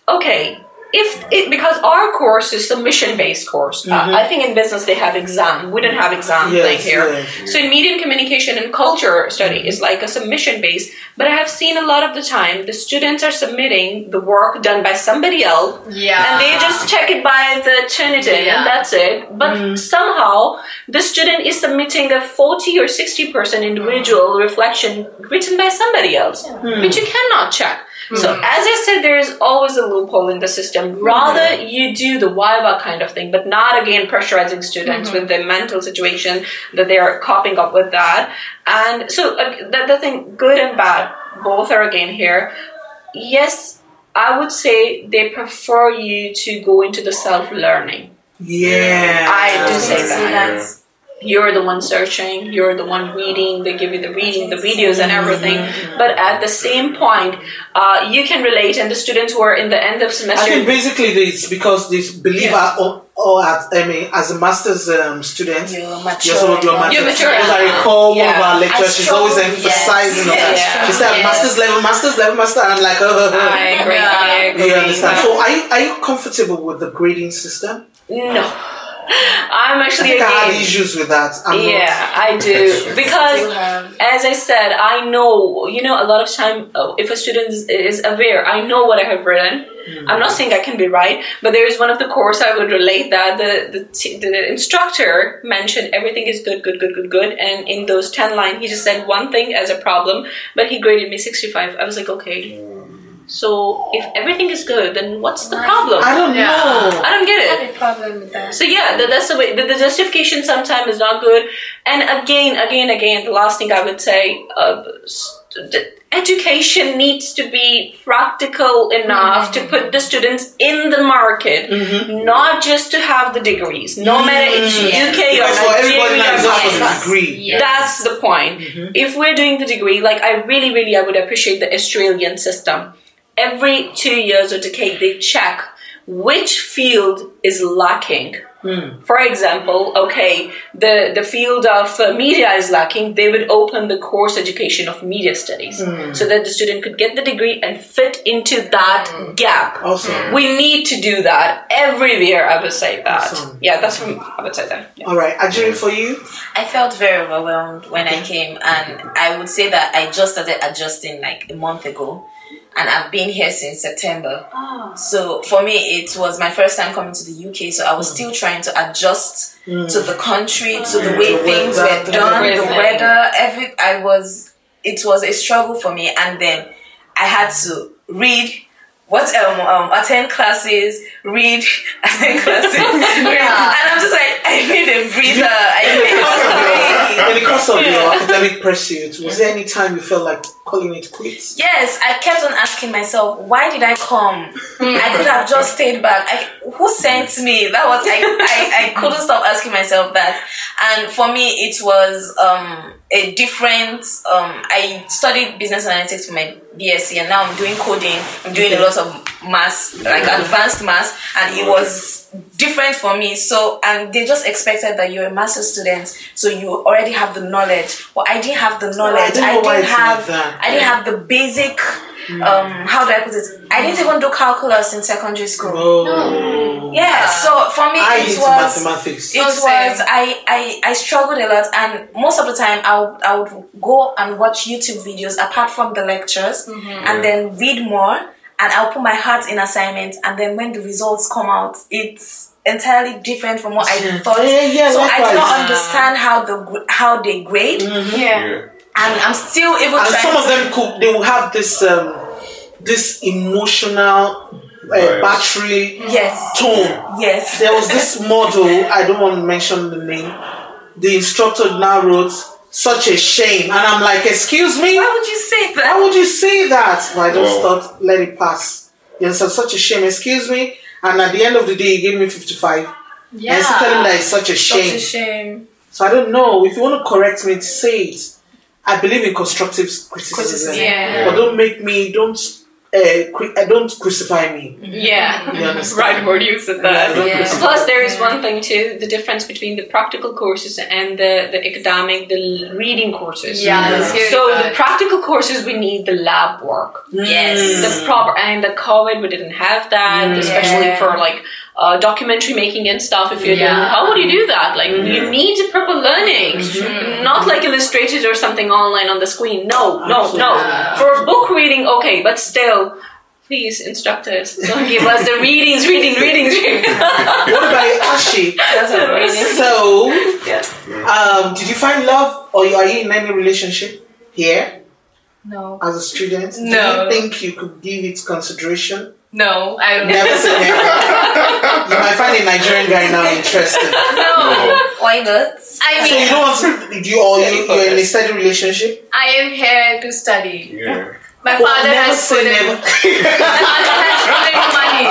Okay, if it because our course is a submission based course. Uh, mm-hmm. I think in business they have exam. We don't have exam Yes, thing here. yes. So in media and communication and culture study is like a submission based. But I have seen a lot of the time the students are submitting the work done by somebody else Yeah. and they just check it by the Turnitin Yeah. and that's it. But mm. somehow the student is submitting a 40 or 60% individual reflection written by somebody else, mm. which you cannot check. So as I said, there is always a loophole in the system. Rather, you do the Viva kind of thing, but not again pressurizing students with the mental situation that they are coping up with that. And so uh, the, the thing, good and bad, both are again here. Yes, I would say they prefer you to go into the self learning. Yeah. I do say See that. that? You're the one searching, you're the one reading, they give you the reading, the videos, and everything. But at the same point, uh, you can relate, and the students who are in the end of semester. I think basically it's because they believe Yeah. our, or at, I mean, as a master's um, student, You're you're mature. sort of you're mature. You're mature. Because I recall one of our lecturers, she's always struggled- emphasizing on that. yes, She said, yes. master's level, master's level, master. And I'm like, oh, oh, oh. I agree. I agree. You understand? So, are you are you comfortable with the grading system? No. I'm I actually think I have again. issues with that. I'm Yeah, I do because Still as I said, I know, you know, a lot of time uh, if a student is, is aware, I know what I have written. I'm not saying I can be right, but there is one of the course I would relate that the the, the instructor mentioned everything is good, good, good, good, good, and in those ten lines he just said one thing as a problem, but he graded me 65. I was like, okay. So if everything is good, then what's the problem? I don't Yeah. know. I don't get I it. have a problem with that. So yeah, that, that's the way. The, the justification sometimes is not good. And again, again, again, the last thing I would say, uh, st- the education needs to be practical enough to mm-hmm. put the students in the market, mm-hmm. not just to have the degrees. No mm. matter it's UK or Because for everybody now, Nigeria, it's just for the Pakistan. degree. Yes. That's the point. Mm-hmm. If we're doing the degree, like I really, really, I would appreciate the Australian system. Every two years or decade, they check which field is lacking. Hmm. For example, okay, the, the field of uh, media is lacking, they would open the course education of media studies hmm. so that the student could get the degree and fit into that hmm. gap. Awesome. We need to do that everywhere, I would say that. Awesome. Yeah, that's from, I would say that. Yeah. All right, Ajiri, for you, I felt very overwhelmed when I came, and I would say that I just started adjusting like a month ago, and I've been here since September. So for me, it was my first time coming to the UK, so I was still trying to adjust to the country, to the way The things weather, were done, the everything. weather. Every I was, it was a struggle for me, and then I had to read. What um, um attend classes, read, attend classes, read. and I'm just like I need a breather. I need a breather. In the course of your academic pursuit, was there any time you felt like calling it quits? Yes, I kept on asking myself, why did I come? I could have just stayed back. I, who sent me? That was I, I. I couldn't stop asking myself that. And for me, it was um, a different. Um, I studied business analytics for my BSc, and now I'm doing coding. I'm doing a lot of math, like advanced math, and it was different for me. So, and they just expected that you're a master student, so you already have the knowledge. But I didn't have the ah, knowledge. I didn't I know why didn't it's like have. that. I didn't have the basic. Um, how do I put it? I didn't even do calculus in secondary school. Oh, Yeah, ah. so for me I it was mathematics. it was. I, I I struggled a lot and most of the time I would, I would go and watch YouTube videos apart from the lectures mm-hmm. and then read more and I'll put my heart in assignments and then when the results come out it's entirely different from what I thought Yeah, yeah, so I do not understand how the how they grade Yeah. Yeah. and I'm still even and trying some of them could they will have this um this emotional uh, battery yes tone. yes There was this model, I don't want to mention the name. The instructor now wrote such a shame, and I'm like, excuse me, why would you say that why would you say that? But I just Wow. thought, let it pass. Yes, so such a shame, excuse me. And at the end of the day, he gave me 55. Yeah. And I still tell him that it's such a shame. such shame. a shame So I don't know. If you want to correct me, say it. I believe in constructive criticism. Criticism. Yeah. But don't make me, don't, uh, cri- uh, don't crucify me. Yeah. You understand? Right word you said Yeah, that. don't Yeah. crucify Plus, me. there is one thing too: the difference between the practical courses and the, the academic, the reading courses. Yeah, that's very So the practical courses, we need the lab work. yes The proper and the COVID, we didn't have that, especially Yeah. for like uh, documentary making and stuff. If you're Yeah. doing, how would you do that? Like you need proper learning, not like illustrated or something online on the screen. No, no, no. Absolutely. For book reading, okay, but still. Please, instructors, don't give us the readings, reading, readings, readings. What about Ashi? that's amazing So, yeah. um, did you find love, or are you in any relationship here No. as a student? Do you think you could give it consideration? No, I don't Never say never. you might find a Nigerian guy now interested. No. why not I mean, So you mean, don't want to, do you, or you, you're in a steady relationship? I am here to study. Yeah. My Well, father has put say in, never. my father has put in money.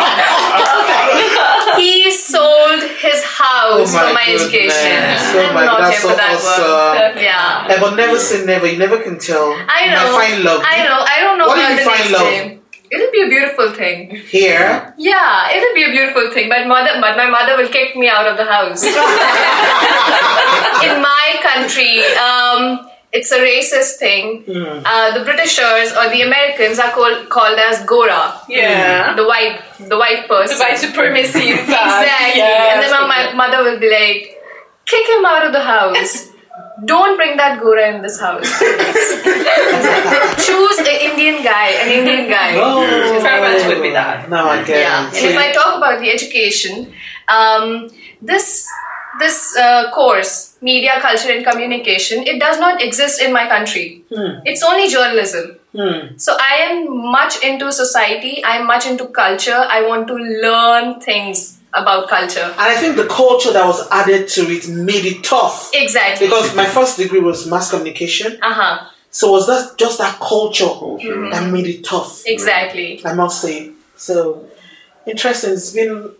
He sold his house for my goodness. education. Oh I'm my not God, here for that so work. awesome. Yeah. Eh, but never say never. You never can tell. I You know. might find love. I know. I don't know What about did the you find love? day. It'll be a beautiful thing. Here, Yeah, it'll be a beautiful thing. But mother, but my mother will kick me out of the house. In my country, um, it's a racist thing. Uh, the Britishers or the Americans are called called as Gora. Yeah. The white, the white person. The white supremacy. Exactly. Yes. And then my, my mother will be like, kick him out of the house. Don't bring that Gora in this house. Choose an Indian guy, an Indian guy. oh, Preference would be that. Now I get Yeah. And if I talk about the education, um, this this uh, course, media, culture, and communication, it does not exist in my country. It's only journalism. Hmm. So I am much into society. I am much into culture. I want to learn things about culture. And I think the culture that was added to it made it tough. Exactly. Because my first degree was mass communication. Uh huh. So was that just that culture Culture. that made it tough? Exactly. I must say. So interesting. It's been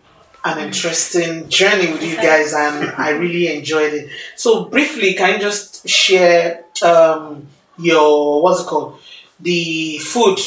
an interesting journey with you guys, and I really enjoyed it. So briefly, can you just share um, your what's it called, the food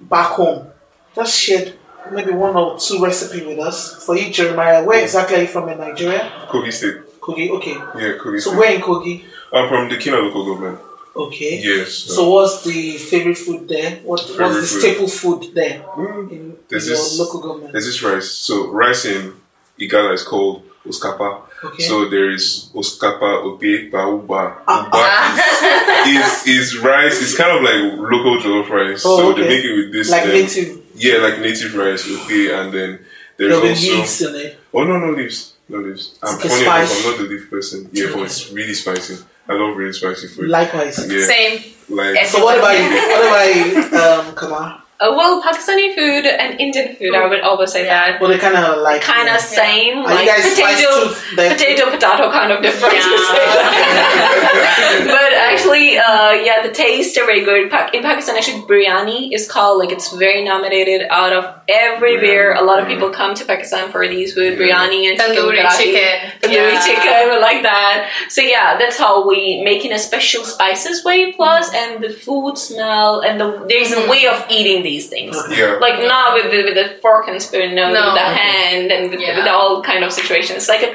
back home? Just share maybe one or two recipe with us. For you, Jeremiah, where exactly are you from in Nigeria? Kogi State. Kogi. Okay. Yeah, Kogi So State. where in Kogi? I'm from the Kino local government. Okay. Yes. So what's the favorite food there? What what's the staple food there Mm, in, There's in your this- local government? There's this rice. So rice in Igala is called Oskapa. Okay. So there is Oskapa, Ope, Bauba. Ah, Uba is, is, is rice. It's kind of like local jollof rice. Oh, so okay. they make it with this. like um, native. Yeah, like native rice, Ope, and then there's There'll also. leaves in it. Oh no, no leaves. No leaves. I'm It's funny enough. I'm not the leaf person. Yeah, but it's really spicy. I love really spicy food. Likewise. yeah. Same. Like So what about you? What about you, um, Kamal? Uh, well, Pakistani food and Indian food, I would always say that. Well, they're kind of like Kind of same, Are like you guys potato, potato, potato kind of difference. Yeah. to say that. but actually, uh, yeah, the taste are very good. Pa- In Pakistan, actually, biryani is called like it's very nominated out of everywhere. A lot of people come to Pakistan for these food, biryani and chicken Tandoori chicken. tandoori Yeah. chicken like that. So yeah, that's how we make in a special spices way. Plus, and the food smell and the there's a way of eating these things. yeah. Like not with the, with the fork and spoon, no, No. with the hand and with, Yeah. with all kind of situations. Like a,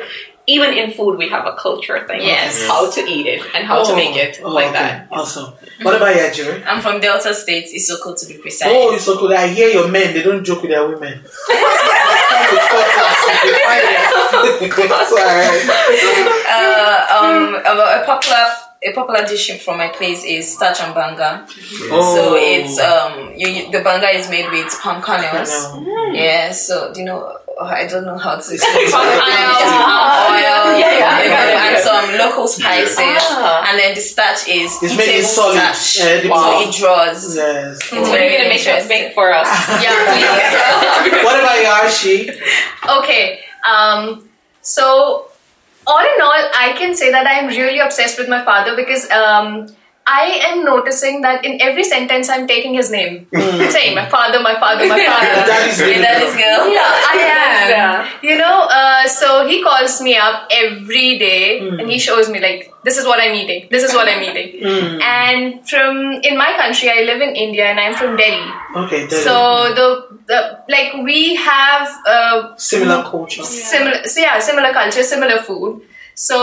even in food, we have a culture thing. Yes. How to eat it and how to make it Oh, like okay. that. Awesome. What about you, Jerry? I'm from Delta State, Isoko to be precise. Oh, it's so good. I hear your men. They don't joke with their women. It's uh, um, a, a popular a popular dish from my place is starch and banga. Oh. So it's um, you, you- the banga is made with palm kernels. Kernel. Yeah. So do you know? I don't know how to explain. Palm kernels. Palm oil, Yeah, yeah, I you got and yeah. some local spices, Ah. and then the starch is It's made in eatable solid. starch. Yeah, the- So it draws. Yes. It's What are you gonna make, interesting. make for us? Yeah, please. What about you, Archie? Okay. Um, so, all in all, I can say that I'm really obsessed with my father because um, I am noticing that in every sentence I'm taking his name. Saying my father, my father, my father. Daddy's Hey, good. that is girl. yeah, I am. Yeah. You know, uh, so he calls me up every day and he shows me like this is what I'm eating. This is what I'm eating. And from in my country, I live in India and I'm from Delhi. Okay, Daddy. So the, the like we have uh, similar culture. similar so yeah similar culture similar food so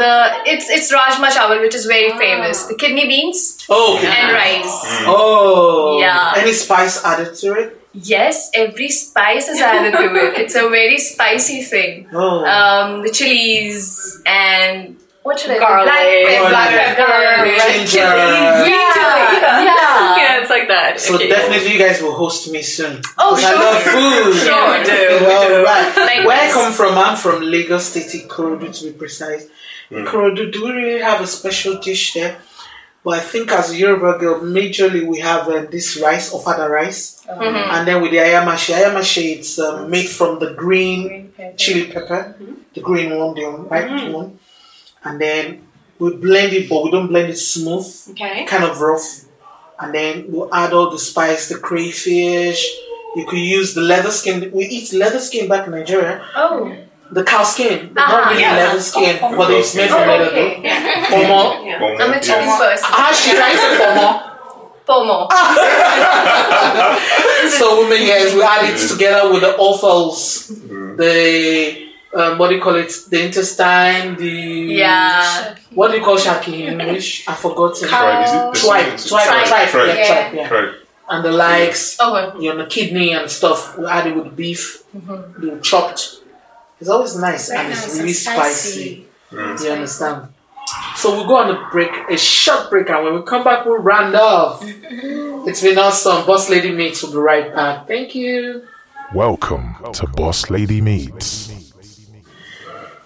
the it's it's rajma chawal which is very famous the kidney beans Oh, okay. and rice Oh. Yeah. Any spice added to it? yes every spice is added to it it's a very spicy thing Oh. um the chilies and what should I say? Garlic, black, black pepper, pepper, red ginger. chili. Green yeah. yeah. Yeah, it's like that. so Okay. definitely you guys will host me soon. Oh, 'Cause I sure. love food. Sure, we do. we All do. right. Likewise. Where I come from, I'm from Lagos State, Ikorodu to be precise. Ikorodu, do we really have a special dish there? But I think as a Yoruba girl, majorly we have uh, this rice, ofada rice, and then with the ayamashi. Ayamashi, it's uh, made from the green, chili pepper, the green one, the white one, and then we blend it, but we don't blend it smooth Okay. kind of rough. And then we'll add all the spice, the crayfish. You could use the leather skin. We eat leather skin back in Nigeria. oh The cow skin. Uh-huh, Not really yeah. leather skin, Oh, but it's made from oh, leather. okay. Pomo. Yeah. Bomb, i'm a yes. chicken person Ah, she can say pomo. FOMO. so women, yes, we add it together with the offals, the um, what do you call it? The intestine, the Yeah. What do you call shaki in English? I forgot it. Tribe, is it? the Tribe, same- tribe, tribe, tribe, tribe, yeah, tribe, yeah. tribe. And the likes, Okay. you know, kidney and stuff. We add it with beef, you chopped. It's always nice and it's really and spicy. spicy. You understand? So we go on a break, a short break, and when we come back, we'll round off. it's been awesome. Boss Lady Meets will be right back. Thank you. Welcome to Boss Lady Meets.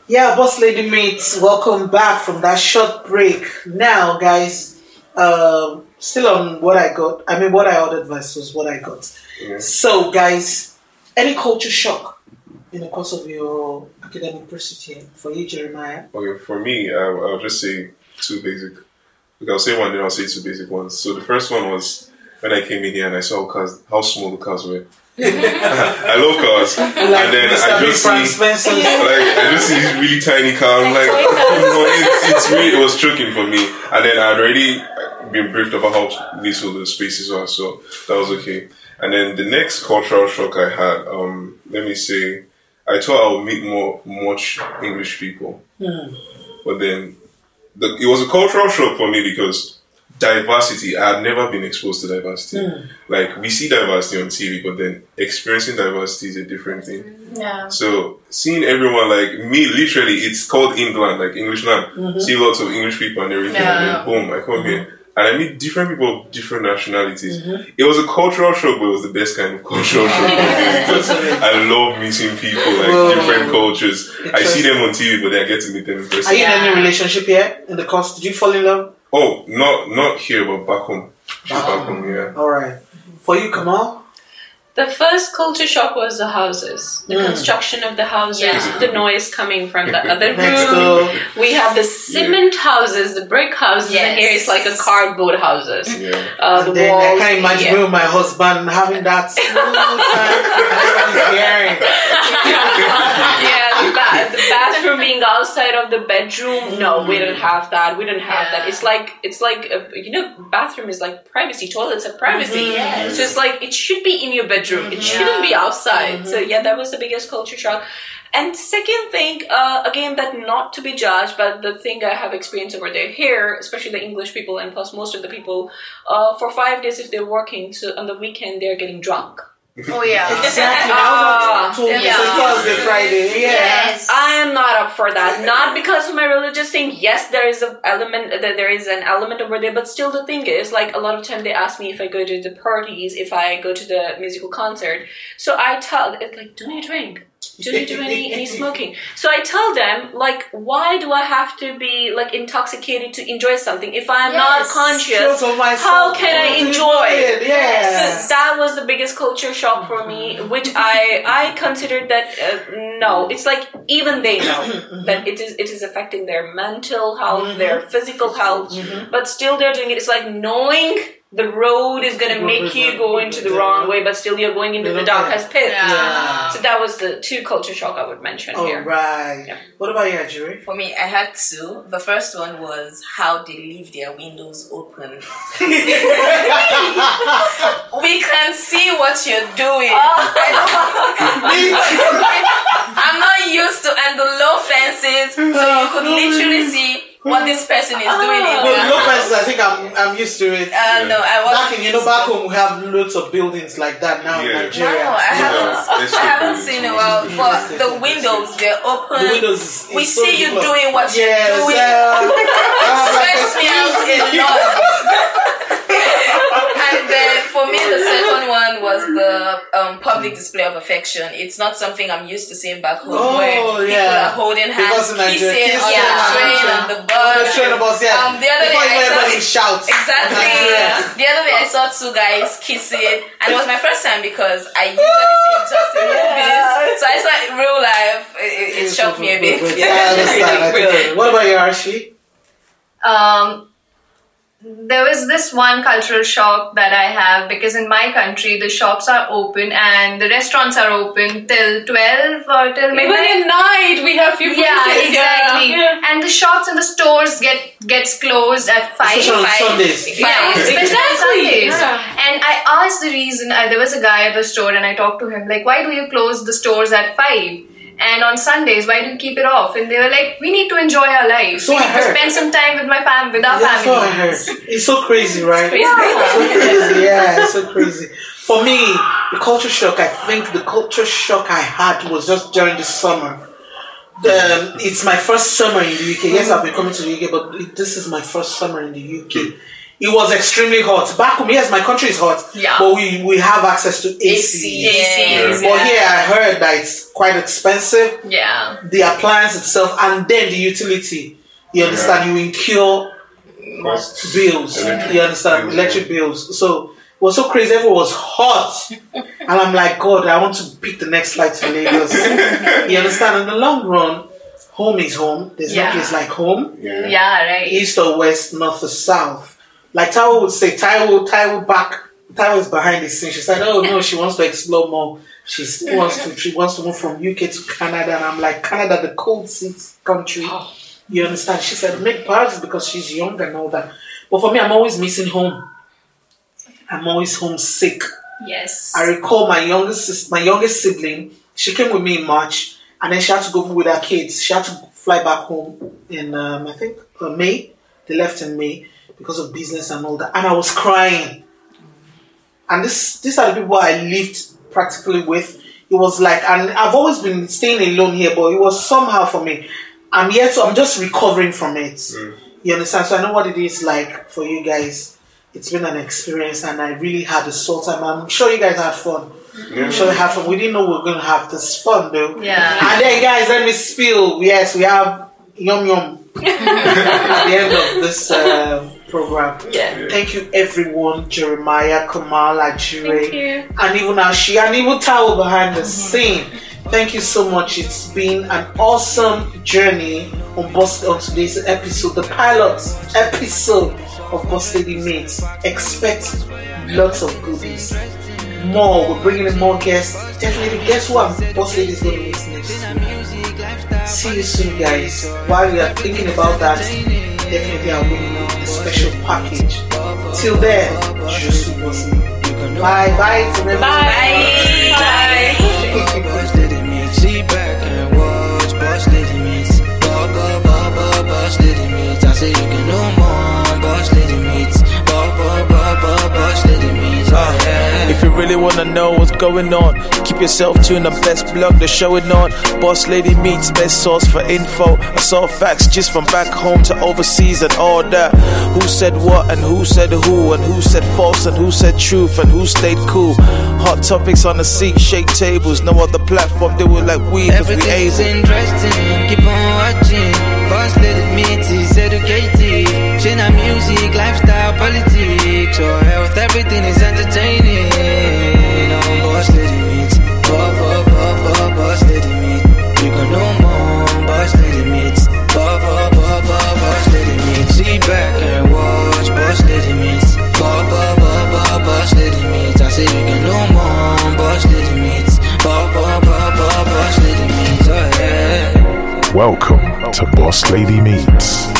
Yeah, Boss Lady Meets, welcome back from that short break. Now, guys, um, still on what I got. I mean, what I ordered versus what I got. Yeah. So, guys, any culture shock in the course of your academic pursuit here for you, Jeremiah? Okay, for me, I'll, I'll just say two basic. Okay, I'll say one, then I'll say two basic ones. So the first one was when I came in here and I saw cars, how small the cars were. I love cars, Like and then Mr. I just Frank see Spencer. like I just see this really tiny car. I'm like, toy no, it's, it's really it was choking for me. And then I'd already been briefed about how little the spaces are, so that was okay. And then the next cultural shock I had, um, let me say, I thought I would meet more much English people, but then the, it was a cultural shock for me because diversity. I've never been exposed to diversity. Hmm. Like we see diversity on TV, but then experiencing diversity is a different thing. Yeah. So seeing everyone like me, literally, it's called England, like English land. Mm-hmm. See lots of English people and everything, and then boom, I come here mm-hmm. and I meet different people of different nationalities. Mm-hmm. It was a cultural shock, but it was the best kind of cultural shock because I love meeting people like Whoa. different cultures. I see them on TV, but then I get to meet them in Are you in any relationship here in the course? Did you fall in love? Oh, not not here, but back home. Back home, yeah. All right. For you, Kamal? The first culture shock was the houses, the construction of the houses, Yeah. the noise coming from the other room. door. We have the cement houses, the brick houses, and here it's like a cardboard houses. Yeah. Uh, the Then walls. I can't imagine yeah. me with my husband having that smooth time. Yeah, the, ba- the bathroom being outside of the bedroom. No, we don't have that. We don't have that. It's like it's like uh you know, bathroom is like privacy. Toilets are privacy. Yes. So it's like it should be in your bedroom. It shouldn't be outside. So yeah, that was the biggest culture shock. And second thing, uh, again, that not to be judged, but the thing I have experienced over there here, especially the English people and plus most of the people, uh, for five days if they're working, so on the weekend they're getting drunk. Oh yeah. Exactly. I was oh, told yeah. it's a Thursday, Friday. Yeah. Yes. I am not up for that. Not because of my religious thing. Yes, there is an element that there is an element over there, but still the thing is, like a lot of time they ask me if I go to the parties, if I go to the musical concert. So I tell it's like, don't you drink? Do you do any any smoking? So I tell them like, why do I have to be like intoxicated to enjoy something if I'm not conscious? Shows of myself. How can I enjoy it? Yeah. So that was the biggest culture shock for me, mm-hmm. which I I considered that uh, no, it's like even they know mm-hmm. that it is it is affecting their mental health, their mm-hmm. physical health, but still they're doing it. It's like knowing the road is gonna make you go into the wrong way, but still you're going into the darkest pit. Yeah. So that was the two culture shock I would mention All here. right. Yeah. What about you, Ajiri? For me, I had two. The first one was how they leave their windows open. we can see what you're doing. Oh. I don't- I'm not used to, and the low fences, so you could literally see what this person is doing in Well, there. no fences, I think I'm, I'm used to it. Uh, no, I was Back in, you know, back home, we have loads of buildings like that now in Yeah. No, Nigeria. I haven't. Yeah. I haven't seen it well, but the windows they're open. The windows is, we is so see you doing what yes, you're doing. uh, uh, stressed me out a lot. and then for me, the second one was the um, public display of affection. It's not something I'm used to seeing back home Oh, where people yeah. are holding hands, kissing on kissing the train kissing. and the bus. the train bus, yeah. Um, the other Before day I saw- everybody shouts. Exactly. Nigeria. The other day I saw two guys kissing, and it was my first time because I usually see it just in movies. So I saw it in real life. It, it, it shocked me a bit. Yeah, I understand. I What about you, Archie? Um, there was this one cultural shock that I have because in my country the shops are open and the restaurants are open till 12 or till Even midnight. at night, we have few yeah, places. exactly. Yeah. And the shops and the stores get gets closed at five. Especially on five- Sundays. Yeah, Yeah, exactly, Sundays. yeah. And I asked the reason. Uh, there was a guy at the store, and I talked to him like, "Why do you close the stores at five? And on Sundays, why do you keep it off?" And they were like, "We need to enjoy our lives. So we I need to spend some time with my fam, with our That's what I heard. It's so crazy, right? crazy. It's so crazy. Yeah, it's so crazy. For me, the culture shock. I think the culture shock I had was just during the summer. The, it's my first summer in the UK. Yes, I've been coming to the UK, but this is my first summer in the UK. It was extremely hot. Back home, yes, my country is hot, Yeah. but we, we have access to AC. ACs, But here, I heard that it's quite expensive yeah. the appliance itself and then the utility. You understand? You incur Costs. bills. Electric You understand? bills, Electric bills. So it was so crazy. Everyone was hot. and I'm like, God, I want to pick the next flight to Lagos. you understand? In the long run, home is home. There's Yeah. no place like home. Yeah. Yeah, right. East or west, north or south. Like Taiwo would say, Taiwo, Taiwo back. Taiwo is behind the scene. She said, "Oh no, she wants to explore more. She wants to. She wants to move from UK to Canada." And I'm like, "Canada, the cold seat country." You understand? She said, "Make parts because she's young and all that." But for me, I'm always missing home. I'm always homesick. Yes. I recall my youngest my youngest sibling. She came with me in March, and then she had to go with her kids. She had to fly back home in um, I think uh, May. They left in May because of business and all that, and I was crying. And this these are the people I lived practically with. It was like, and I've always been staying alone here, but it was somehow for me. I'm yet, so I'm just recovering from it. You understand? So I know what it is like for you guys. It's been an experience, and I really had a soul time. I'm sure you guys had fun. I'm sure you had fun. We didn't know we were going to have this fun, though. Yeah. And then, guys, let me spill. Yes, we have yum yum at the end of this um, program. Yeah. Thank you, everyone. Jeremiah, Kamal, Ajiri, and even Ashi, and even Taiwo behind the mm-hmm. scene. Thank you so much. It's been an awesome journey on Boss on today's episode, the pilot episode of Boss Lady Meets. Expect lots of goodies. More, we're bringing in more guests. Definitely, guess what? Boss Lady is going to meet next. See you soon, guys. While we are thinking about that, definitely I'll bring you a special package. Till then, just Boss Lady. Bye, bye, forever. Bye. Bye. Boss lady really wanna know what's going on, keep yourself tuned. The best blog they're showing on. Boss Lady Meets, best source for info. I saw facts just from back home to overseas and all that. Who said what and who said who and who said false and who said truth and who stayed cool. Hot topics on the seat, shake tables. No other platform do it like we, cause we Everything's able. interesting, keep on watching. To Boss Lady Meets.